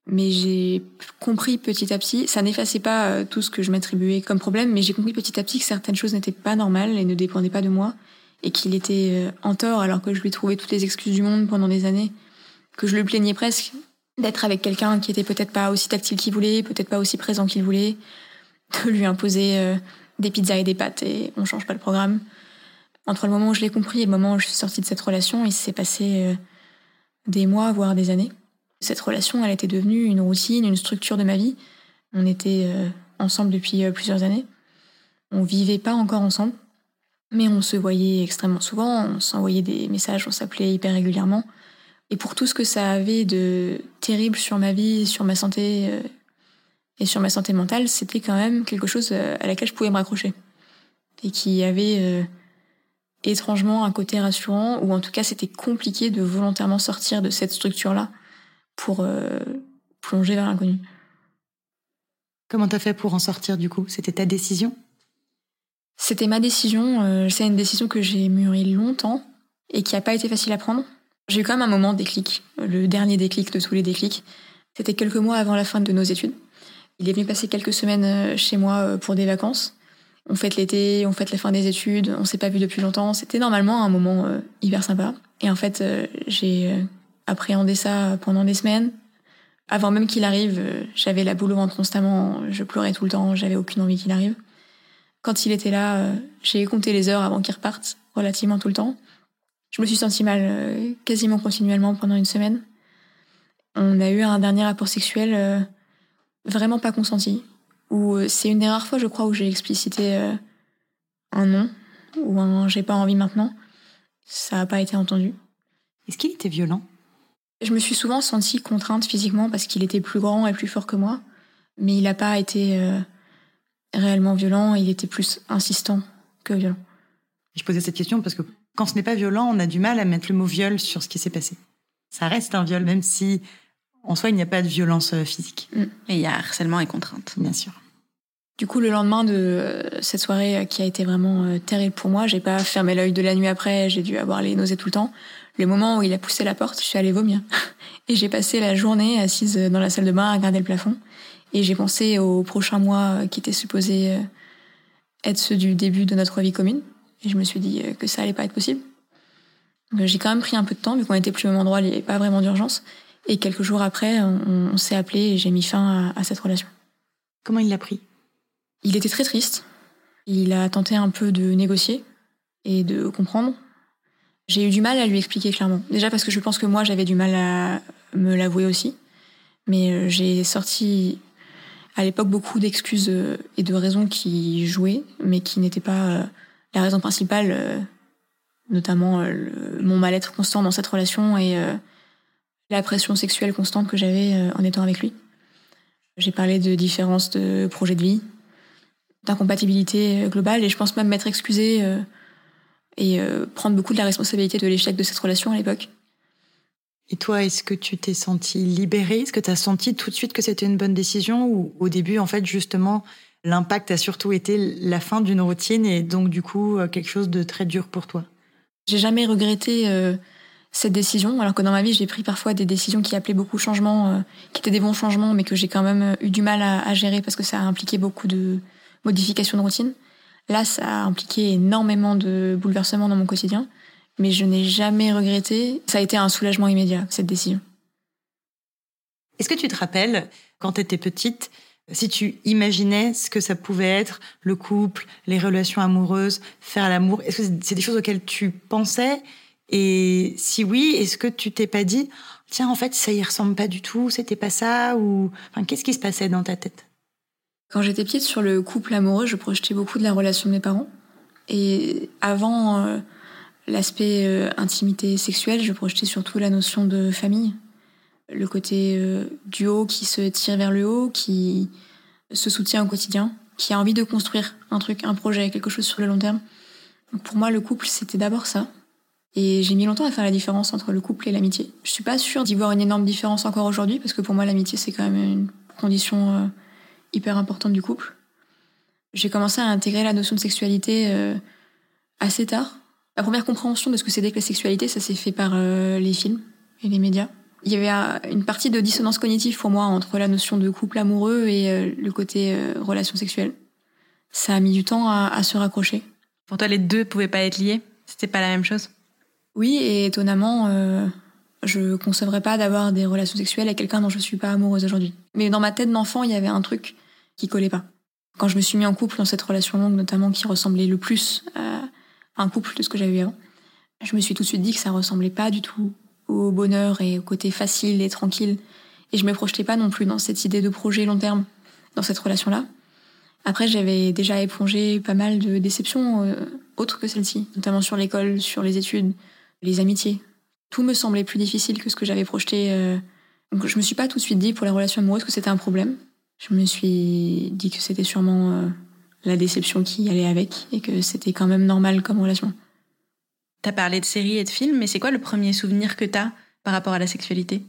Mais j'ai compris petit à petit, ça n'effaçait pas euh, tout ce que je m'attribuais comme problème, mais j'ai compris petit à petit que certaines choses n'étaient pas normales et ne dépendaient pas de moi, et qu'il était euh, en tort alors que je lui trouvais toutes les excuses du monde pendant des années, que je le plaignais presque d'être avec quelqu'un qui était peut-être pas aussi tactile qu'il voulait, peut-être pas aussi présent qu'il voulait, de lui imposer des pizzas et des pâtes et on change pas le programme. Entre le moment où je l'ai compris et le moment où je suis sortie de cette relation, il s'est passé euh, des mois, voire des années. Cette relation, elle était devenue une routine, une structure de ma vie. On était euh, ensemble depuis euh, plusieurs années. On vivait pas encore ensemble, mais on se voyait extrêmement souvent, on s'envoyait des messages, on s'appelait hyper régulièrement. Et pour tout ce que ça avait de terrible sur ma vie, sur ma santé et sur ma santé mentale, c'était quand même quelque chose à laquelle je pouvais me raccrocher. Et qui avait étrangement un côté rassurant, ou en tout cas c'était compliqué de volontairement sortir de cette structure-là pour euh, plonger vers l'inconnu. Comment t'as fait pour en sortir du coup? C'était ta décision? C'était ma décision. euh, c'est une décision que j'ai mûrie longtemps et qui n'a pas été facile à prendre. J'ai eu quand même un moment déclic, le dernier déclic de tous les déclics. C'était quelques mois avant la fin de nos études. Il est venu passer quelques semaines euh, chez moi euh, pour des vacances. On fête l'été, on fête la fin des études, on s'est pas vu depuis longtemps. C'était normalement un moment euh, hyper sympa. Et en fait, j'ai appréhendé ça pendant des semaines. Avant même qu'il arrive, j'avais la boule au ventre constamment, je pleurais tout le temps, j'avais aucune envie qu'il arrive. Quand il était là, j'ai compté les heures avant qu'il reparte, relativement tout le temps. Je me suis sentie mal euh, quasiment continuellement pendant une semaine. On a eu un dernier rapport sexuel euh, vraiment pas consenti, où euh, c'est une des rares fois, je crois, où j'ai explicité un non ou un j'ai pas envie maintenant. Ça n'a pas été entendu. Est-ce qu'il était violent? Je me suis souvent sentie contrainte physiquement parce qu'il était plus grand et plus fort que moi, mais il n'a pas été euh, réellement violent, il était plus insistant que violent. Je posais cette question parce que quand ce n'est pas violent, on a du mal à mettre le mot viol sur ce qui s'est passé. Ça reste un viol, même si en soi il n'y a pas de violence euh, physique, Et il y a harcèlement et contrainte. bien sûr. Du coup, le lendemain de euh, cette soirée euh, qui a été vraiment terrible pour moi, j'ai pas fermé l'œil de la nuit après, j'ai dû avoir les nausées tout le temps. Le moment où il a poussé la porte, je suis allée vomir. Et j'ai passé la journée assise dans la salle de bain à regarder le plafond. Et j'ai pensé aux prochains mois qui étaient supposés être ceux du début de notre vie commune. Et je me suis dit euh, que ça allait pas être possible. Donc, J'ai quand même pris un peu de temps, vu qu'on était plus au même endroit, il n'y avait pas vraiment d'urgence. Et quelques jours après, on, on s'est appelé et j'ai mis fin à- à cette relation. Comment il l'a pris? Il était très triste. Il a tenté un peu de négocier et de comprendre. J'ai eu du mal à lui expliquer clairement. Déjà parce que je pense que moi, j'avais du mal à me l'avouer aussi. Mais euh, j'ai sorti à l'époque beaucoup d'excuses euh, et de raisons qui jouaient, mais qui n'étaient pas euh, la raison principale, euh, notamment euh, mon mal-être constant dans cette relation et euh, la pression sexuelle constante que j'avais en étant avec lui. J'ai parlé de différences de projets de vie, d'incompatibilité globale et je pense même m'être excusée et prendre beaucoup de la responsabilité de l'échec de cette relation à l'époque. Et toi, est-ce que tu t'es senti libérée? Est-ce que tu as senti tout de suite que c'était une bonne décision Ou au début, en fait, justement, l'impact a surtout été la fin d'une routine et donc, du coup, euh, quelque chose de très dur pour toi J'ai jamais regretté euh, cette décision, alors que dans ma vie, j'ai pris parfois des décisions qui appelaient beaucoup de changements, euh, qui étaient des bons changements, mais que j'ai quand même euh, eu du mal à, à gérer parce que ça a impliqué beaucoup de modifications de routine. Là, ça a impliqué énormément de bouleversements dans mon quotidien, mais je n'ai jamais regretté. Ça a été un soulagement immédiat, cette décision. Est-ce que tu te rappelles, quand tu étais petite, si tu imaginais ce que ça pouvait être, le couple, les relations amoureuses, faire l'amour Est-ce que c'est des choses auxquelles tu pensais? Et si oui, est-ce que tu t'es pas dit, tiens, en fait, ça y ressemble pas du tout, c'était pas ça Ou enfin, qu'est-ce qui se passait dans ta tête? Quand j'étais petite, sur le couple amoureux, je projetais beaucoup de la relation de mes parents. Et avant euh, l'aspect euh, intimité sexuelle, je projetais surtout la notion de famille. Le côté euh, du haut qui se tire vers le haut, qui se soutient au quotidien, qui a envie de construire un truc, un projet, quelque chose sur le long terme. Donc pour moi, le couple, c'était d'abord ça. Et j'ai mis longtemps à faire la différence entre le couple et l'amitié. Je suis pas sûre d'y voir une énorme différence encore aujourd'hui, parce que pour moi, l'amitié, c'est quand même une condition euh, hyper importante du couple. J'ai commencé à intégrer la notion de sexualité euh, assez tard. La première compréhension de ce que c'était que la sexualité, ça s'est fait par les films et les médias. Il y avait une partie de dissonance cognitive pour moi entre la notion de couple amoureux et euh, le côté euh, relation sexuelle. Ça a mis du temps à, à se raccrocher. Pour toi, les deux pouvaient pas être liés? C'était pas la même chose? Oui, et étonnamment, euh, je concevrais pas d'avoir des relations sexuelles avec quelqu'un dont je suis pas amoureuse aujourd'hui. Mais dans ma tête d'enfant, il y avait un truc qui collait pas. Quand je me suis mis en couple dans cette relation longue, notamment qui ressemblait le plus à un couple de ce que j'avais eu avant, je me suis tout de suite dit que ça ressemblait pas du tout au bonheur et au côté facile et tranquille. Et je me projetais pas non plus dans cette idée de projet long terme dans cette relation-là. Après, j'avais déjà épongé pas mal de déceptions euh, autres que celle-ci, notamment sur l'école, sur les études, les amitiés. Tout me semblait plus difficile que ce que j'avais projeté. euh. Donc je me suis pas tout de suite dit pour les relations amoureuses que c'était un problème. Je me suis dit que c'était sûrement euh, la déception qui allait avec et que c'était quand même normal comme relation. T'as parlé de séries et de films, mais c'est quoi le premier souvenir que t'as par rapport à la sexualité?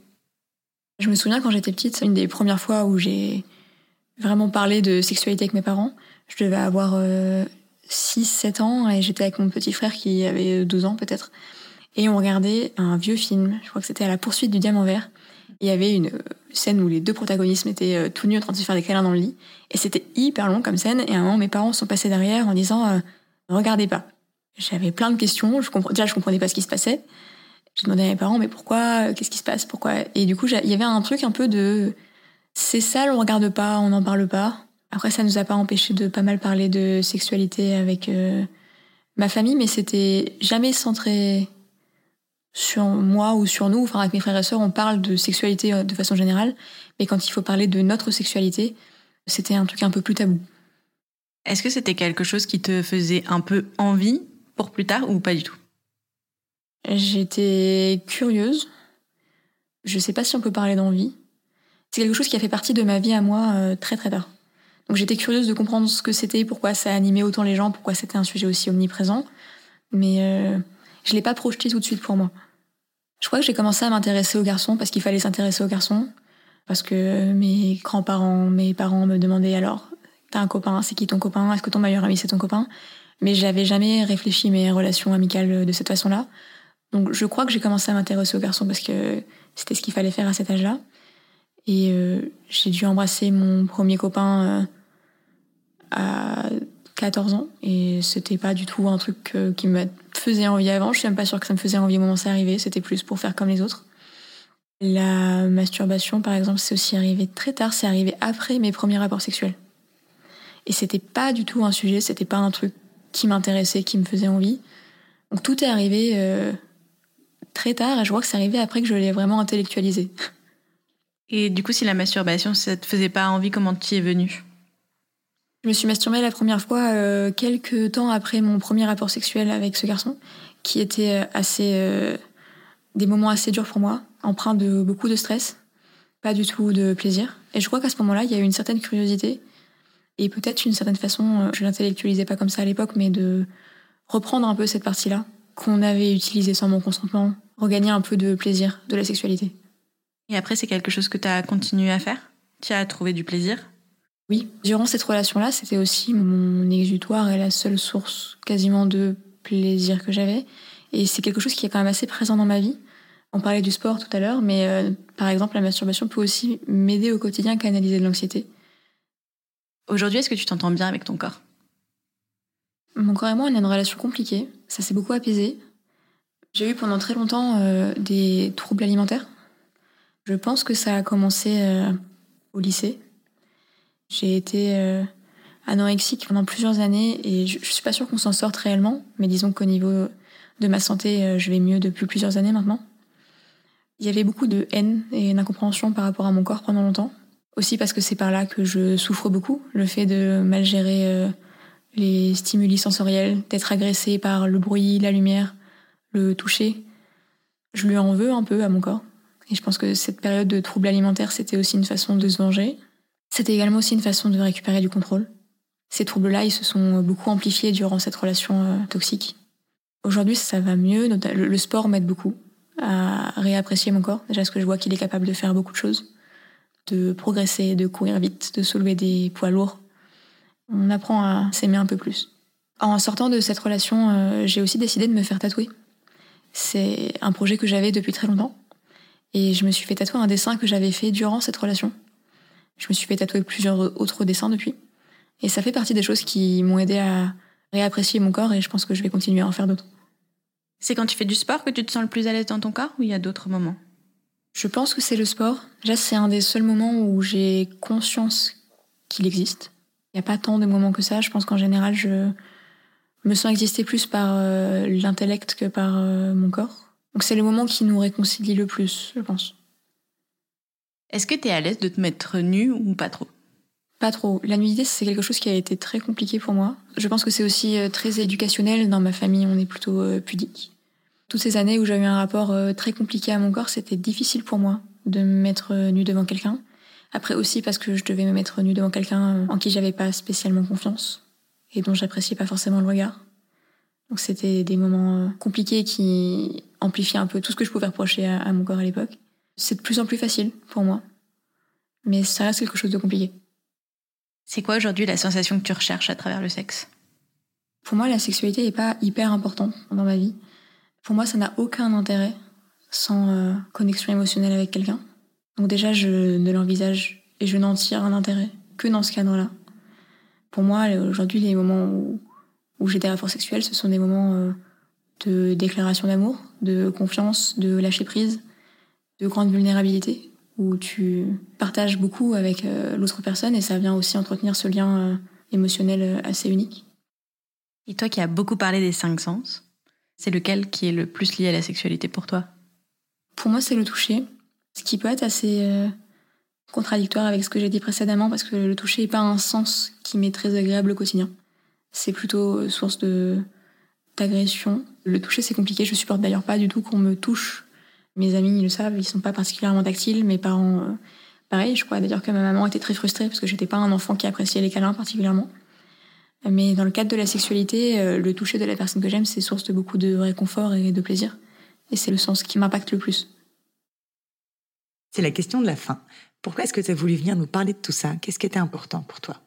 Je me souviens quand j'étais petite, une des premières fois où j'ai vraiment parler de sexualité avec mes parents. Je devais avoir 6-7 ans et j'étais avec mon petit frère qui avait 12 ans peut-être. Et on regardait un vieux film, je crois que c'était à la poursuite du diamant vert. Il y avait une scène où les deux protagonistes étaient euh, tout nus en train de se faire des câlins dans le lit. Et c'était hyper long comme scène. Et à un moment, mes parents sont passés derrière en disant euh, Regardez pas. J'avais plein de questions. Je déjà, je comprenais pas ce qui se passait. J'ai demandé à mes parents Mais pourquoi Qu'est-ce qui se passe Pourquoi? Et du coup, il y avait un truc un peu de C'est sale, on regarde pas, on n'en parle pas. Après, ça nous a pas empêché de pas mal parler de sexualité avec euh, ma famille, mais c'était jamais centré sur moi ou sur nous. Enfin, avec mes frères et sœurs, on parle de sexualité euh, de façon générale, mais quand il faut parler de notre sexualité, c'était un truc un peu plus tabou. Est-ce que c'était quelque chose qui te faisait un peu envie pour plus tard ou pas du tout? J'étais curieuse. Je sais pas si on peut parler d'envie. C'est quelque chose qui a fait partie de ma vie à moi euh, très très tard. Donc j'étais curieuse de comprendre ce que c'était, pourquoi ça animait autant les gens, pourquoi c'était un sujet aussi omniprésent. Mais euh, je l'ai pas projeté tout de suite pour moi. Je crois que j'ai commencé à m'intéresser aux garçons parce qu'il fallait s'intéresser aux garçons. Parce que mes grands-parents, mes parents me demandaient alors, t'as un copain, c'est qui ton copain? Est-ce que ton meilleur ami c'est ton copain? Mais j'avais jamais réfléchi mes relations amicales de cette façon-là. Donc je crois que j'ai commencé à m'intéresser aux garçons parce que c'était ce qu'il fallait faire à cet âge-là. Et euh, j'ai dû embrasser mon premier copain euh, à 14 ans et c'était pas du tout un truc euh, qui me faisait envie avant. Je suis même pas sûre que ça me faisait envie au moment où c'est arrivé. C'était plus pour faire comme les autres. La masturbation, par exemple, c'est aussi arrivé très tard. C'est arrivé après mes premiers rapports sexuels. Et c'était pas du tout un sujet. C'était pas un truc qui m'intéressait, qui me faisait envie. Donc tout est arrivé euh, très tard et je vois que c'est arrivé après que je l'ai vraiment intellectualisé. Et du coup, si la masturbation, ça te faisait pas envie, comment tu y es venue? Je me suis masturbée la première fois euh, quelques temps après mon premier rapport sexuel avec ce garçon, qui était euh, assez euh, des moments assez durs pour moi, empreints de beaucoup de stress, pas du tout de plaisir. Et je crois qu'à ce moment-là, il y a eu une certaine curiosité et peut-être une certaine façon, je l'intellectualisais pas comme ça à l'époque, mais de reprendre un peu cette partie-là qu'on avait utilisée sans mon consentement, regagner un peu de plaisir de la sexualité. Et après, c'est quelque chose que tu as continué à faire? Tu as trouvé du plaisir? Oui, durant cette relation-là, c'était aussi mon exutoire et la seule source quasiment de plaisir que j'avais. Et c'est quelque chose qui est quand même assez présent dans ma vie. On parlait du sport tout à l'heure, mais euh, par exemple, la masturbation peut aussi m'aider au quotidien à canaliser de l'anxiété. Aujourd'hui, est-ce que tu t'entends bien avec ton corps? Mon corps et moi, on a une relation compliquée. Ça s'est beaucoup apaisé. J'ai eu pendant très longtemps euh, des troubles alimentaires. Je pense que ça a commencé euh, au lycée. J'ai été euh, anorexique pendant plusieurs années et je, je suis pas sûre qu'on s'en sorte réellement, mais disons qu'au niveau de ma santé, je vais mieux depuis plusieurs années maintenant. Il y avait beaucoup de haine et d'incompréhension par rapport à mon corps pendant longtemps. Aussi parce que c'est par là que je souffre beaucoup, le fait de mal gérer euh, les stimuli sensoriels, d'être agressée par le bruit, la lumière, le toucher. Je lui en veux un peu à mon corps. Et je pense que cette période de troubles alimentaires, c'était aussi une façon de se venger. C'était également aussi une façon de récupérer du contrôle. Ces troubles-là, ils se sont beaucoup amplifiés durant cette relation euh, toxique. Aujourd'hui, ça va mieux. Le sport m'aide beaucoup à réapprécier mon corps. Déjà, parce que je vois qu'il est capable de faire beaucoup de choses, de progresser, de courir vite, de soulever des poids lourds. On apprend à s'aimer un peu plus. En sortant de cette relation, euh, j'ai aussi décidé de me faire tatouer. C'est un projet que j'avais depuis très longtemps. Et je me suis fait tatouer un dessin que j'avais fait durant cette relation. Je me suis fait tatouer plusieurs autres dessins depuis. Et ça fait partie des choses qui m'ont aidé à réapprécier mon corps et je pense que je vais continuer à en faire d'autres. C'est quand tu fais du sport que tu te sens le plus à l'aise dans ton corps ou il y a d'autres moments? Je pense que c'est le sport. Déjà, c'est un des seuls moments où j'ai conscience qu'il existe. Il n'y a pas tant de moments que ça. Je pense qu'en général, je me sens exister plus par euh, l'intellect que par euh, mon corps. Donc c'est le moment qui nous réconcilie le plus, je pense. Est-ce que tu es à l'aise de te mettre nu ou pas trop? Pas trop. La nudité, c'est quelque chose qui a été très compliqué pour moi. Je pense que c'est aussi euh, très éducationnel. Dans ma famille, on est plutôt euh, pudique. Toutes ces années où eu un rapport euh, très compliqué à mon corps, c'était difficile pour moi de me mettre nu devant quelqu'un. Après aussi parce que je devais me mettre nu devant quelqu'un en qui j'avais pas spécialement confiance et dont j'appréciais pas forcément le regard. Donc c'était des moments compliqués qui amplifiaient un peu tout ce que je pouvais reprocher à mon corps à l'époque. C'est de plus en plus facile pour moi. Mais ça reste quelque chose de compliqué. C'est quoi aujourd'hui la sensation que tu recherches à travers le sexe? Pour moi, la sexualité n'est pas hyper importante dans ma vie. Pour moi, ça n'a aucun intérêt sans euh, connexion émotionnelle avec quelqu'un. Donc déjà, je ne l'envisage et je n'en tire un intérêt que dans ce cadre-là. Pour moi, aujourd'hui, les moments où, où j'ai des rapports sexuels, ce sont des moments euh, de déclaration d'amour, de confiance, de lâcher prise, de grande vulnérabilité, où tu partages beaucoup avec euh, l'autre personne et ça vient aussi entretenir ce lien euh, émotionnel euh, assez unique. Et toi qui as beaucoup parlé des cinq sens, c'est lequel qui est le plus lié à la sexualité pour toi? Pour moi, c'est le toucher, ce qui peut être assez contradictoire avec ce que j'ai dit précédemment parce que le toucher n'est pas un sens qui m'est très agréable au quotidien. C'est plutôt source de d'agression. Le toucher, c'est compliqué. Je supporte d'ailleurs pas du tout qu'on me touche mes amis ils le savent, ils sont pas particulièrement tactiles. Mes parents, euh, pareil. Je crois d'ailleurs que ma maman était très frustrée parce que j'étais pas un enfant qui appréciait les câlins particulièrement. Mais dans le cadre de la sexualité, euh, le toucher de la personne que j'aime, c'est source de beaucoup de réconfort et de plaisir. Et c'est le sens qui m'impacte le plus. C'est la question de la fin. Pourquoi est-ce que tu as voulu venir nous parler de tout ça? Qu'est-ce qui était important pour toi?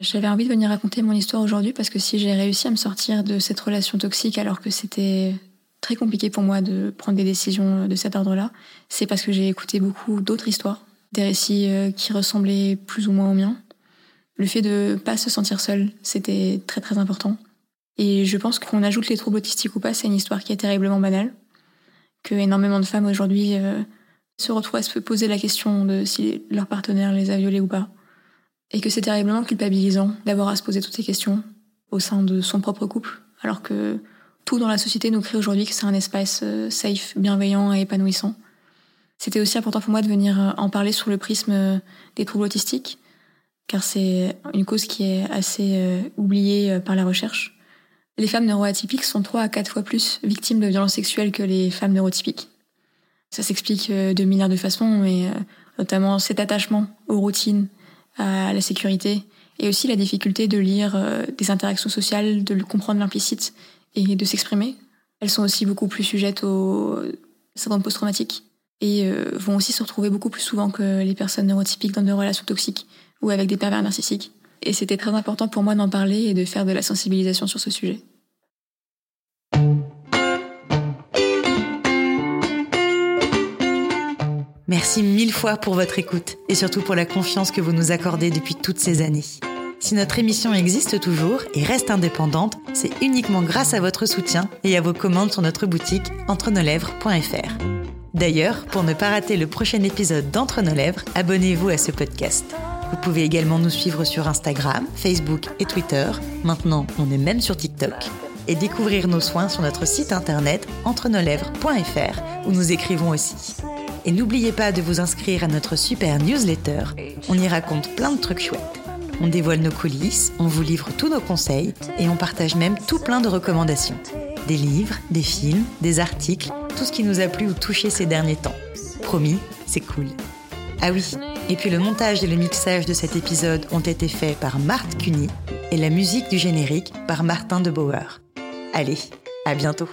J'avais envie de venir raconter mon histoire aujourd'hui parce que si j'ai réussi à me sortir de cette relation toxique alors que c'était très compliqué pour moi de prendre des décisions de cet ordre-là, c'est parce que j'ai écouté beaucoup d'autres histoires, des récits euh, qui ressemblaient plus ou moins aux miens. Le fait de pas se sentir seul, c'était très très important. Et je pense qu'on ajoute les troubles autistiques ou pas, c'est une histoire qui est terriblement banale, que énormément de femmes aujourd'hui euh, se retrouvent à se poser la question de si leur partenaire les a violées ou pas, et que c'est terriblement culpabilisant d'avoir à se poser toutes ces questions au sein de son propre couple, alors que tout dans la société nous crée aujourd'hui que c'est un espace euh, safe, bienveillant et épanouissant. C'était aussi important pour moi de venir euh, en parler sous le prisme des troubles autistiques, car c'est une cause qui est assez oubliée par la recherche. Les femmes neuroatypiques sont trois à quatre fois plus victimes de violences sexuelles que les femmes neurotypiques. Ça s'explique de milliards de façons, mais notamment cet attachement aux routines, à la sécurité, et aussi la difficulté de lire des interactions sociales, de comprendre l'implicite et de s'exprimer. Elles sont aussi beaucoup plus sujettes au syndrome post-traumatique et euh, vont aussi se retrouver beaucoup plus souvent que les personnes neurotypiques dans des relations toxiques ou avec des pervers narcissiques. Et c'était très important pour moi d'en parler et de faire de la sensibilisation sur ce sujet. Merci mille fois pour votre écoute et surtout pour la confiance que vous nous accordez depuis toutes ces années. Si notre émission existe toujours et reste indépendante, c'est uniquement grâce à votre soutien et à vos commandes sur notre boutique entrenolèvres.fr. D'ailleurs, pour ne pas rater le prochain épisode d'Entre nos lèvres, abonnez-vous à ce podcast. Vous pouvez également nous suivre sur Instagram, Facebook et Twitter. Maintenant, on est même sur TikTok. Et découvrir nos soins sur notre site internet entrenolèvres.fr où nous écrivons aussi. Et n'oubliez pas de vous inscrire à notre super newsletter. On y raconte plein de trucs chouettes. On dévoile nos coulisses, on vous livre tous nos conseils et on partage même tout plein de recommandations. Des livres, des films, des articles, tout ce qui nous a plu ou touché ces derniers temps. Promis, c'est cool. Ah oui, et puis le montage et le mixage de cet épisode ont été faits par Marthe Cuny et la musique du générique par Martin de Bauer. Allez, à bientôt